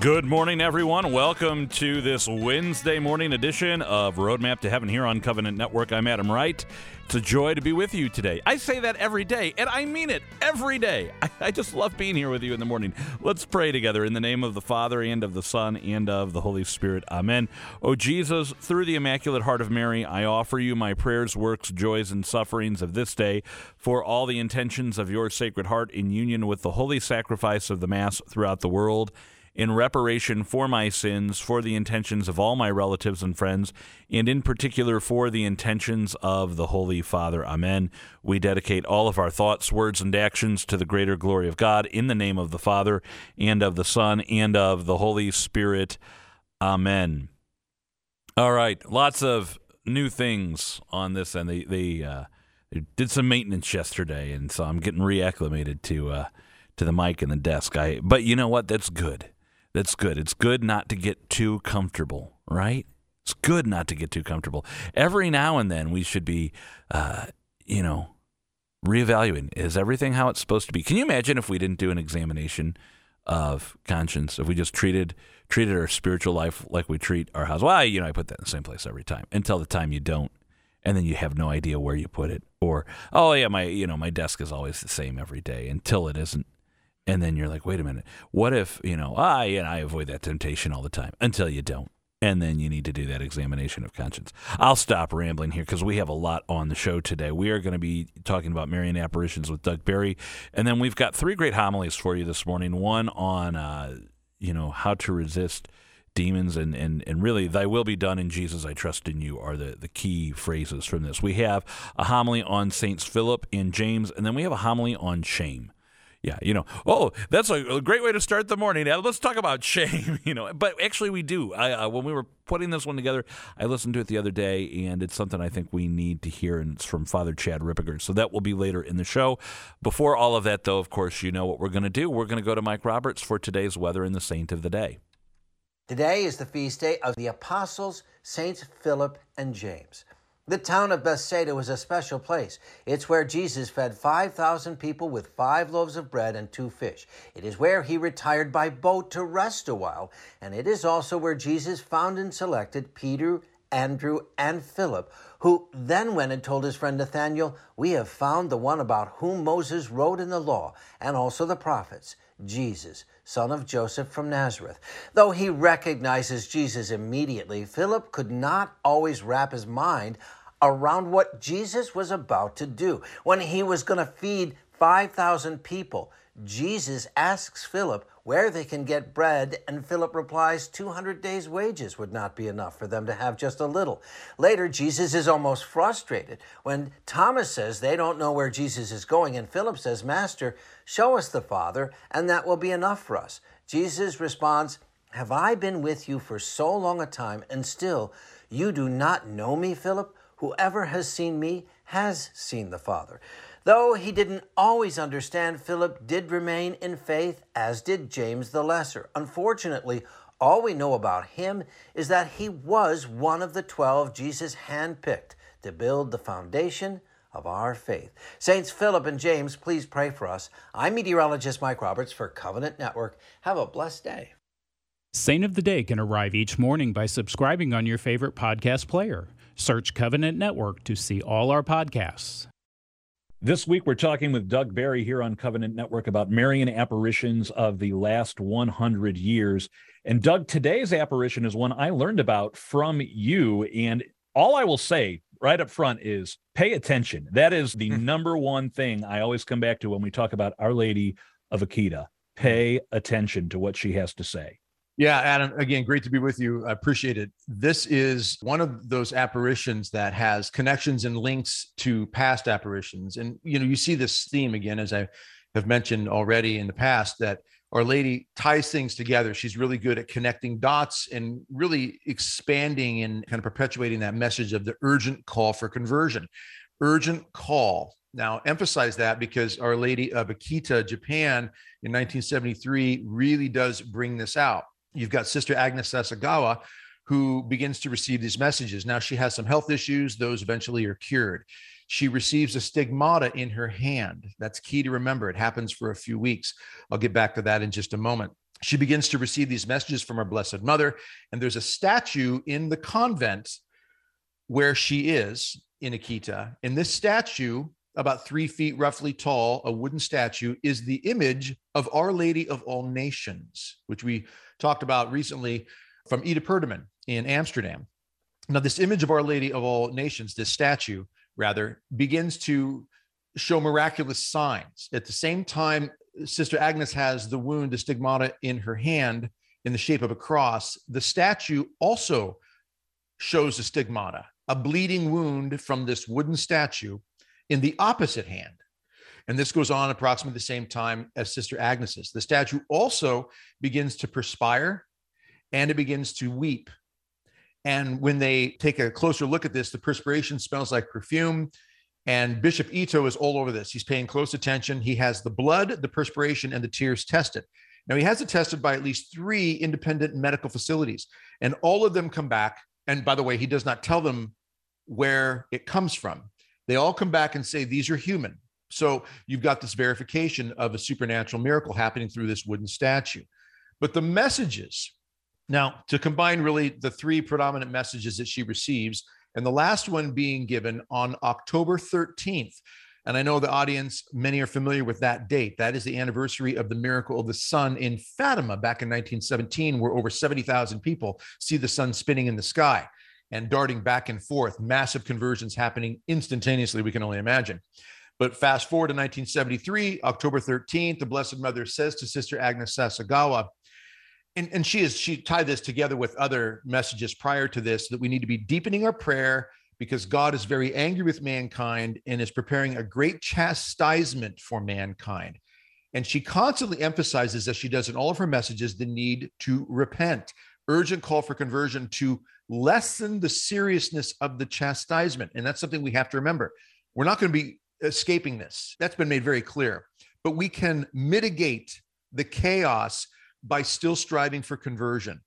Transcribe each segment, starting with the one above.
Good morning, everyone. Welcome to this Wednesday morning edition of Roadmap to Heaven here on Covenant Network. I'm Adam Wright. It's a joy to be with you today. I say that every day, and I mean it every day. I, just love being here with you in the morning. Let's pray together in the name of the Father, and of the Son, and of the Holy Spirit. Amen. O Jesus, through the Immaculate Heart of Mary, I offer you my prayers, works, joys, and sufferings of this day for all the intentions of your Sacred Heart in union with the holy sacrifice of the Mass throughout the world in reparation for my sins, for the intentions of all my relatives and friends, and in particular for the intentions of the Holy Father. Amen. We dedicate all of our thoughts, words, and actions to the greater glory of God in the name of the Father, and of the Son, and of the Holy Spirit. Amen. All right, lots of new things on this, and they they, uh, they did some maintenance yesterday, and so I'm getting reacclimated to uh, to the mic and the desk. I but you know what? That's good that's good. It's good not to get too comfortable, right? It's good not to get too comfortable. Every now and then we should be, uh, you know, reevaluating. Is everything how it's supposed to be? Can you imagine if we didn't do an examination of conscience? If we just treated treated our spiritual life like we treat our house? Well, you know, I put that in the same place every time until the time you don't, and then you have no idea where you put it. Or, oh yeah, my you know my desk is always the same every day until it isn't and then you're like, wait a minute, what if you know I and I avoid that temptation all the time until you don't, and then you need to do that examination of conscience. I'll stop rambling here because we have a lot on the show today. We are going to be talking about Marian apparitions with Doug Barry, and then we've got three great homilies for you this morning. One on uh, you know how to resist demons and, and, and really thy will be done in jesus i trust in you are the, the key phrases from this we have a homily on saints philip and james and then we have a homily on shame yeah, you know, oh, that's a, great way to start the morning. Let's talk about shame, you know. But actually, we do. I, uh, when we were putting this one together, I listened to it the other day, and it's something I think we need to hear, and it's from Father Chad Ripperger. So that will be later in the show. Before all of that, though, of course, you know what we're going to do. We're going to go to Mike Roberts for today's weather and the saint of the day. Today is the feast day of the apostles, Saints Philip and James. The town of Bethsaida was a special place. It's where Jesus fed 5,000 people with five loaves of bread and two fish. It is where he retired by boat to rest a while, and it is also where Jesus found and selected Peter, Andrew, and Philip, who then went and told his friend Nathanael, We have found the one about whom Moses wrote in the law, and also the prophets, Jesus, son of Joseph from Nazareth. Though he recognizes Jesus immediately, Philip could not always wrap his mind around what Jesus was about to do. When he was going to feed 5,000 people, Jesus asks Philip where they can get bread, and Philip replies 200 days' wages would not be enough for them to have just a little. Later, Jesus is almost frustrated when Thomas says they don't know where Jesus is going, and Philip says, Master, show us the Father, and that will be enough for us. Jesus responds, Have I been with you for so long a time, and still you do not know me, Philip? Whoever has seen me has seen the Father. Though he didn't always understand, Philip did remain in faith, as did James the Lesser. Unfortunately, all we know about him is that he was one of the twelve Jesus handpicked to build the foundation of our faith. Saints Philip and James, please pray for us. I'm meteorologist Mike Roberts for Covenant Network. Have a blessed day. Saint of the Day can arrive each morning by subscribing on your favorite podcast player. Search Covenant Network to see all our podcasts. This week, we're talking with Doug Barry here on Covenant Network about Marian apparitions of the last 100 years. And Doug, today's apparition is one I learned about from you. And all I will say right up front is pay attention. That is the mm. number one thing I always come back to when we talk about Our Lady of Akita. Pay attention to what she has to say. Yeah, Adam, again, great to be with you. I appreciate it. This is one of those apparitions that has connections and links to past apparitions. And, you know, you see this theme again, as I have mentioned already in the past, that Our Lady ties things together. She's really good at connecting dots and really expanding and kind of perpetuating that message of the urgent call for conversion. Urgent call. Now, emphasize that because Our Lady of Akita, Japan, in 1973, really does bring this out you've got Sister Agnes Sasagawa, who begins to receive these messages. Now she has some health issues, those eventually are cured. She receives a stigmata in her hand. That's key to remember. It happens for a few weeks. I'll get back to that in just a moment. she begins to receive these messages from her Blessed Mother. And there's a statue in the convent where she is in Akita. And this statue, about three feet roughly tall, a wooden statue, is the image of Our Lady of All Nations, which we talked about recently from Ida Peerdeman in Amsterdam. Now, this image of Our Lady of All Nations, this statue, rather, begins to show miraculous signs. At the same time, Sister Agnes has the wound, the stigmata in her hand in the shape of a cross. The statue also shows a stigmata, a bleeding wound from this wooden statue in the opposite hand. And this goes on approximately the same time as Sister Agnes's. The statue also begins to perspire and it begins to weep. And when they take a closer look at this, the perspiration smells like perfume. And Bishop Ito is all over this. He's paying close attention. He has the blood, the perspiration, and the tears tested. Now, he has it tested by at least three independent medical facilities, and all of them come back. And by the way, he does not tell them where it comes from. They all come back and say, These are human. So you've got this verification of a supernatural miracle happening through this wooden statue. But the messages, now to combine really the three predominant messages that she receives, and the last one being given on October 13th. And I know the audience, many are familiar with that date. That is the anniversary of the miracle of the sun in Fatima back in 1917, where over 70,000 people see the sun spinning in the sky and darting back and forth, massive conversions happening instantaneously, we can only imagine. But fast forward to 1973, October 13th, the Blessed Mother says to Sister Agnes Sasagawa, and, and she is she tied this together with other messages prior to this that we need to be deepening our prayer because God is very angry with mankind and is preparing a great chastisement for mankind. And she constantly emphasizes, as she does in all of her messages, the need to repent, urgent call for conversion to lessen the seriousness of the chastisement. And that's something we have to remember. We're not going to be escaping this. That's been made very clear. But we can mitigate the chaos by still striving for conversion.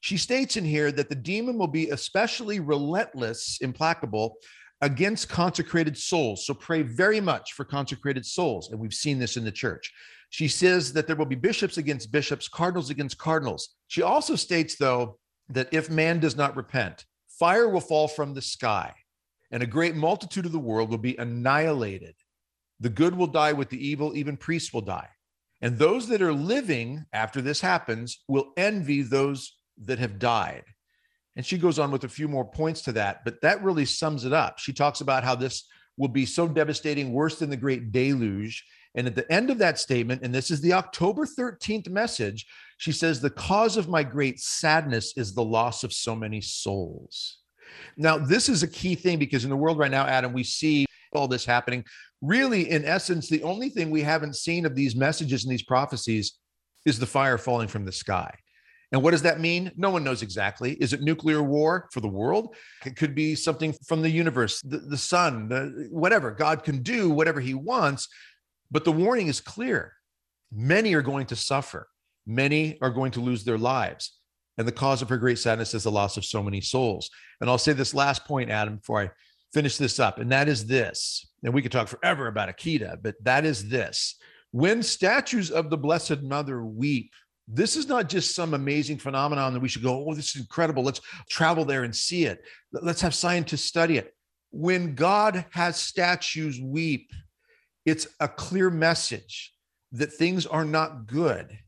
She states in here that the demon will be especially relentless, implacable against consecrated souls. So pray very much for consecrated souls. And we've seen this in the church. She says that there will be bishops against bishops, cardinals against cardinals. She also states, though, that if man does not repent, fire will fall from the sky and a great multitude of the world will be annihilated. The good will die with the evil, even priests will die. And those that are living after this happens will envy those that have died. And she goes on with a few more points to that, but that really sums it up. She talks about how this will be so devastating, worse than the great deluge. And at the end of that statement, and this is the October 13th message, she says, The cause of my great sadness is the loss of so many souls. Now, this is a key thing because in the world right now, Adam, we see all this happening. Really, in essence, the only thing we haven't seen of these messages and these prophecies is the fire falling from the sky. And what does that mean? No one knows exactly. Is it nuclear war for the world? It could be something from the universe, the, the sun, the, whatever. God can do whatever he wants. But the warning is clear many are going to suffer, many are going to lose their lives. And the cause of her great sadness is the loss of so many souls. And I'll say this last point, Adam, before I finish this up, and that is this. And we could talk forever about Akita, but that is this. When statues of the Blessed Mother weep, this is not just some amazing phenomenon that we should go, oh, this is incredible. Let's travel there and see it. Let's have scientists study it. When God has statues weep, it's a clear message that things are not good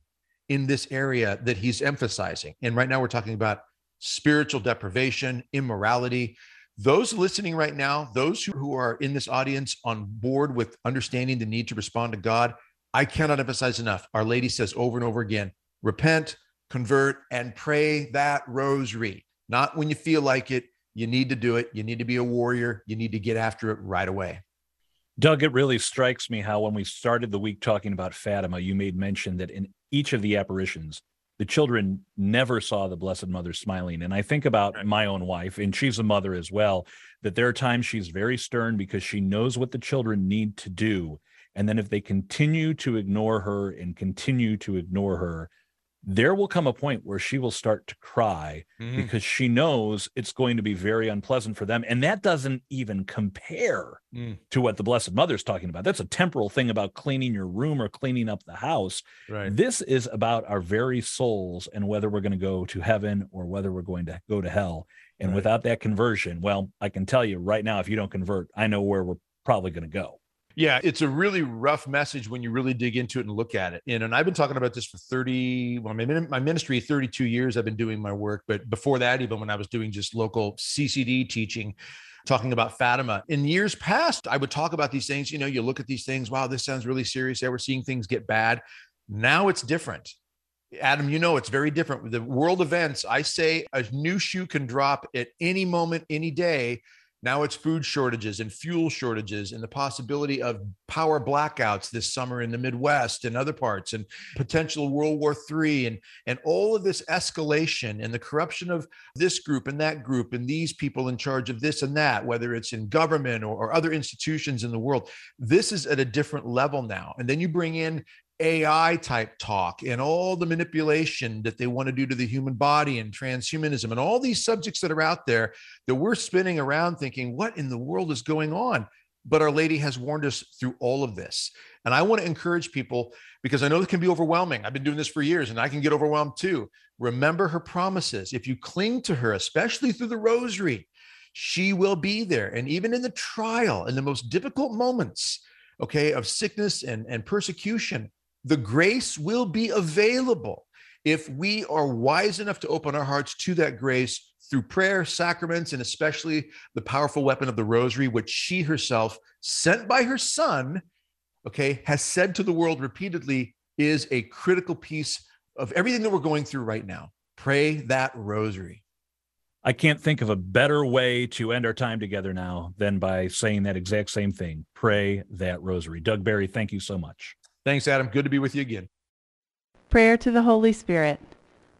in this area that he's emphasizing. And right now we're talking about spiritual deprivation, immorality. Those listening right now, those who, are in this audience on board with understanding the need to respond to God, I cannot emphasize enough. Our Lady says over and over again repent, convert, and pray that rosary. Not when you feel like it. You need to do it. You need to be a warrior. You need to get after it right away. Doug, it really strikes me how when we started the week talking about Fatima, you made mention that in each of the apparitions, the children never saw the Blessed Mother smiling. And I think about right. my own wife, and she's a mother as well, that there are times she's very stern because she knows what the children need to do. And then if they continue to ignore her and continue to ignore her, there will come a point where she will start to cry Mhm. because she knows it's going to be very unpleasant for them. And that doesn't even compare Mm. to what the Blessed Mother's talking about. That's a temporal thing about cleaning your room or cleaning up the house. Right. This is about our very souls and whether we're going to go to heaven or whether we're going to go to hell. And Right. without that conversion, well, I can tell you right now, if you don't convert, I know where we're probably going to go. Yeah, it's a really rough message when you really dig into it and look at it. And, and I've been talking about this for 30, well, my, my ministry, 32 years I've been doing my work. But before that, even when I was doing just local CCD teaching, talking about Fatima. In years past, I would talk about these things. You know, you look at these things, wow, this sounds really serious. Yeah, we're seeing things get bad. Now it's different. Adam, you know, it's very different. With the world events, I say a new shoe can drop at any moment, any day. Now it's food shortages and fuel shortages and the possibility of power blackouts this summer in the Midwest and other parts and potential World War III and, and all of this escalation and the corruption of this group and that group and these people in charge of this and that, whether it's in government or, or other institutions in the world. This is at a different level now. And then you bring in AI type talk and all the manipulation that they want to do to the human body and transhumanism and all these subjects that are out there that we're spinning around thinking, what in the world is going on? But Our Lady has warned us through all of this. And I want to encourage people because I know it can be overwhelming. I've been doing this for years and I can get overwhelmed too. Remember her promises. If you cling to her, especially through the rosary, she will be there. And even in the trial, in the most difficult moments, okay, of sickness and, and persecution, the grace will be available if we are wise enough to open our hearts to that grace through prayer, sacraments, and especially the powerful weapon of the rosary, which she herself, sent by her son, okay, has said to the world repeatedly is a critical piece of everything that we're going through right now. Pray that rosary. I can't think of a better way to end our time together now than by saying that exact same thing. Pray that rosary. Doug Barry, thank you so much. Thanks, Adam. Good to be with you again. Prayer to the Holy Spirit.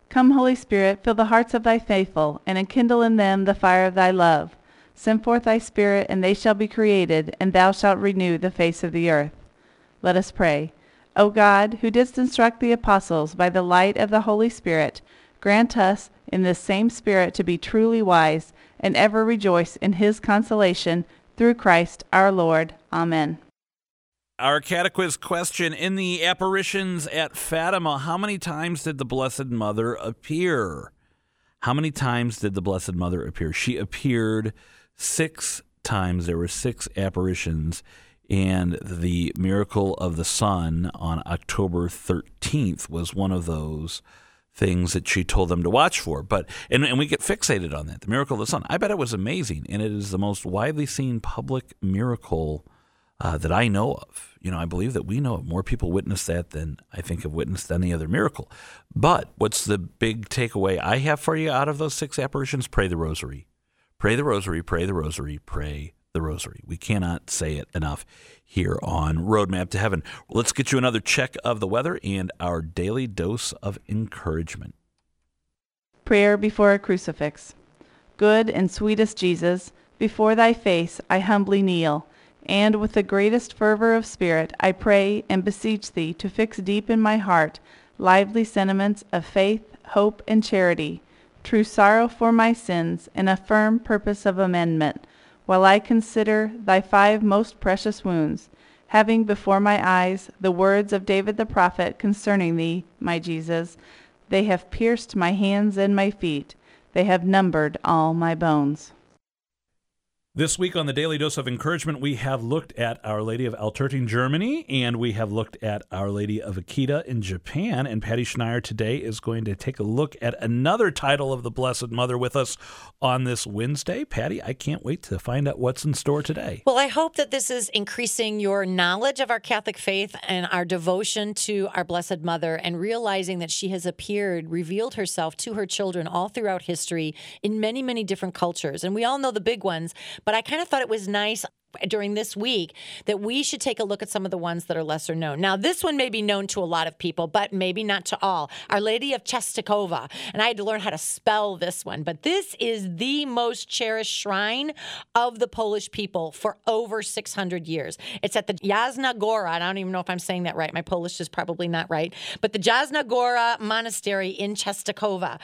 Come, Holy Spirit, fill the hearts of thy faithful, and enkindle in them the fire of thy love. Send forth thy Spirit, and they shall be created, and thou shalt renew the face of the earth. Let us pray. O God, who didst instruct the apostles by the light of the Holy Spirit, grant us in this same Spirit to be truly wise, and ever rejoice in his consolation, through Christ our Lord. Amen. Our catequiz question in the apparitions at Fatima, how many times did the Blessed Mother appear? How many times did the Blessed Mother appear? She appeared six times. There were six apparitions. And the miracle of the sun on October 13th was one of those things that she told them to watch for. But and, and we get fixated on that. The miracle of the sun. I bet it was amazing. And it is the most widely seen public miracle uh, that I know of. You know, I believe that we know of. More people witnessed that than I think have witnessed any other miracle. But what's the big takeaway I have for you out of those six apparitions? Pray the rosary. Pray the rosary, pray the rosary, pray the rosary. We cannot say it enough here on Roadmap to Heaven. Let's get you another check of the weather and our daily dose of encouragement. Prayer before a crucifix. Good and sweetest Jesus, before thy face I humbly kneel, and with the greatest fervor of spirit I pray and beseech thee to fix deep in my heart lively sentiments of faith, hope, and charity, true sorrow for my sins, and a firm purpose of amendment, while I consider thy five most precious wounds, having before my eyes the words of David the prophet concerning thee, my Jesus. They have pierced my hands and my feet. They have numbered all my bones. This week on the Daily Dose of Encouragement, we have looked at Our Lady of Altötting, Germany, and we have looked at Our Lady of Akita in Japan. And Patty Schneier today is going to take a look at another title of the Blessed Mother with us on this Wednesday. Patty, I can't wait to find out what's in store today. Well, I hope that this is increasing your knowledge of our Catholic faith and our devotion to our Blessed Mother and realizing that she has appeared, revealed herself to her children all throughout history in many, many different cultures. And we all know the big ones, but I kind of thought it was nice during this week that we should take a look at some of the ones that are lesser known. Now, this one may be known to a lot of people, but maybe not to all. Our Lady of Czestochowa, and I had to learn how to spell this one, but this is the most cherished shrine of the Polish people for over 600 years. It's at the Jasna Gora, I don't even know if I'm saying that right. My Polish is probably not right, but the Jasna Gora Monastery in Czestochowa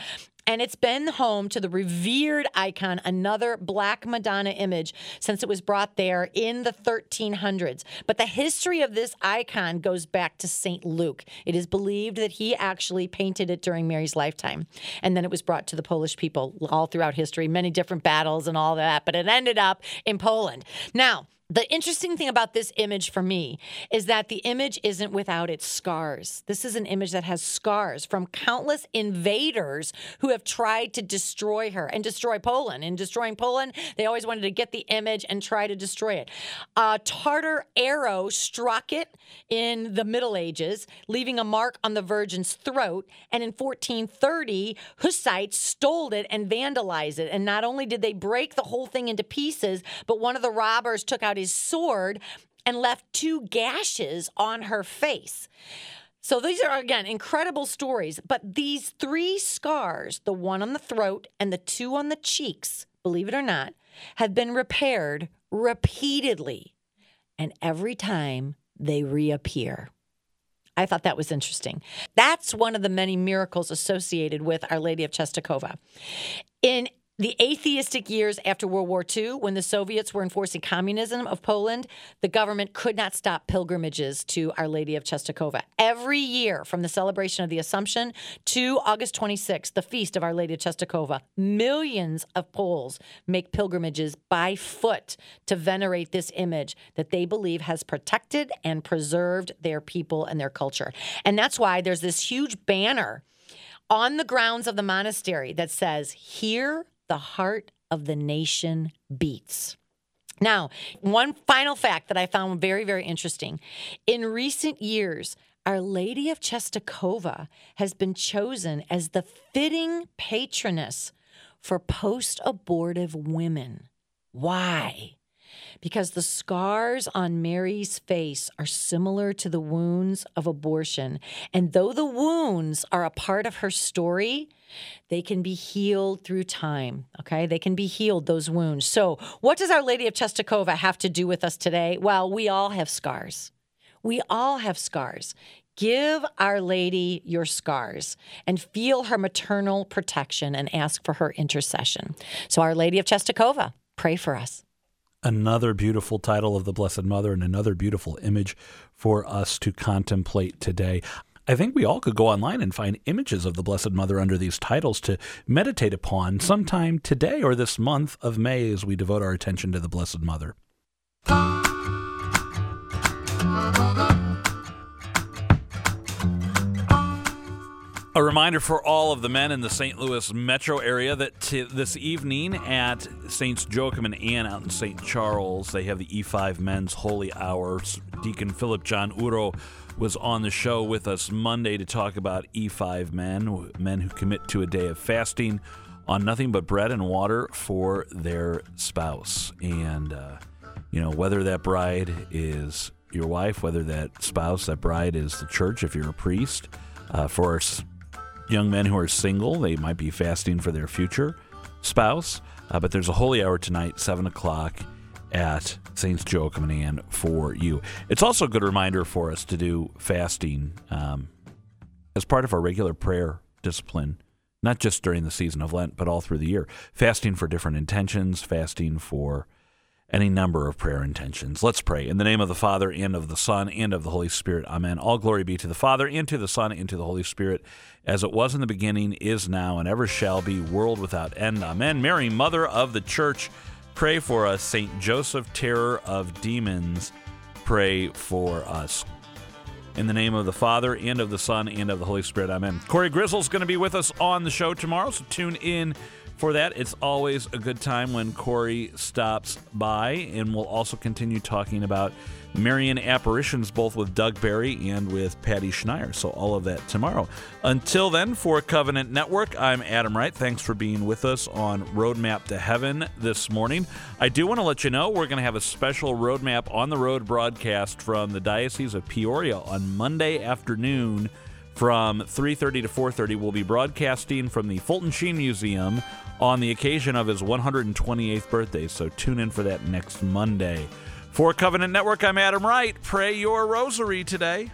and it's been home to the revered icon, another Black Madonna image, since it was brought there in the 1300s. But the history of this icon goes back to St. Luke. It is believed that he actually painted it during Mary's lifetime. And then it was brought to the Polish people all throughout history, many different battles and all that, but it ended up in Poland. Now, the interesting thing about this image for me is that the image isn't without its scars. This is an image that has scars from countless invaders who have tried to destroy her and destroy Poland. In destroying Poland, they always wanted to get the image and try to destroy it. A Tartar arrow struck it in the Middle Ages, leaving a mark on the Virgin's throat. And in 1430, Hussites stole it and vandalized it. And not only did they break the whole thing into pieces, but one of the robbers took out his sword and left two gashes on her face. So these are, again, incredible stories. But these three scars the one on the throat and the two on the cheeks, believe it or not, have been repaired repeatedly. And every time they reappear. I thought that was interesting. That's one of the many miracles associated with Our Lady of Czestochowa. In the atheistic years after World War II, when the Soviets were enforcing communism of Poland, the government could not stop pilgrimages to Our Lady of Czestochowa. Every year, from the celebration of the Assumption to August 26th, the feast of Our Lady of Czestochowa, millions of Poles make pilgrimages by foot to venerate this image that they believe has protected and preserved their people and their culture. And that's why there's this huge banner on the grounds of the monastery that says, Here the heart of the nation beats. Now, one final fact that I found very, very interesting. In recent years, Our Lady of Czestochowa has been chosen as the fitting patroness for post abortive women. Why? Because the scars on Mary's face are similar to the wounds of abortion. And though the wounds are a part of her story, they can be healed through time. Okay. They can be healed, those wounds. So, what does Our Lady of Czestochowa have to do with us today? Well, we all have scars. We all have scars. Give Our Lady your scars and feel her maternal protection and ask for her intercession. So, Our Lady of Czestochowa, pray for us. Another beautiful title of the Blessed Mother and another beautiful image for us to contemplate today. I think we all could go online and find images of the Blessed Mother under these titles to meditate upon sometime today or this month of May as we devote our attention to the Blessed Mother. A reminder for all of the men in the St. Louis metro area that t- this evening at Saints Joachim and Ann out in St. Charles, they have the E5 Men's Holy Hour. Deacon Philip John Uro was on the show with us Monday to talk about E5 men, men who commit to a day of fasting on nothing but bread and water for their spouse. And, uh, you know, whether that bride is your wife, whether that spouse, that bride is the church, if you're a priest, uh, for s- young men who are single, they might be fasting for their future spouse. Uh, but there's a holy hour tonight, 7 o'clock at Saints Joachim and Anne for you. It's also a good reminder for us to do fasting um, as part of our regular prayer discipline, not just during the season of Lent, but all through the year. Fasting for different intentions, fasting for any number of prayer intentions. Let's pray. In the name of the Father, and of the Son, and of the Holy Spirit. Amen. All glory be to the Father, and to the Son, and to the Holy Spirit, as it was in the beginning, is now, and ever shall be, world without end. Amen. Mary, Mother of the Church, pray for us. Saint Joseph, terror of demons, pray for us. In the name of the Father, and of the Son, and of the Holy Spirit. Amen. Corey Grizzle's going to be with us on the show tomorrow, so tune in for that. It's always a good time when Corey stops by, and we'll also continue talking about Marian apparitions, both with Doug Barry and with Patty Schneier. So, all of that tomorrow. Until then, for Covenant Network, I'm Adam Wright. Thanks for being with us on Roadmap to Heaven this morning. I do want to let you know we're going to have a special Roadmap on the Road broadcast from the Diocese of Peoria on Monday afternoon from 3:30 to 4:30 we'll be broadcasting from the Fulton Sheen Museum on the occasion of his 128th birthday so tune in for that next Monday. For Covenant Network I'm Adam Wright. Pray your rosary today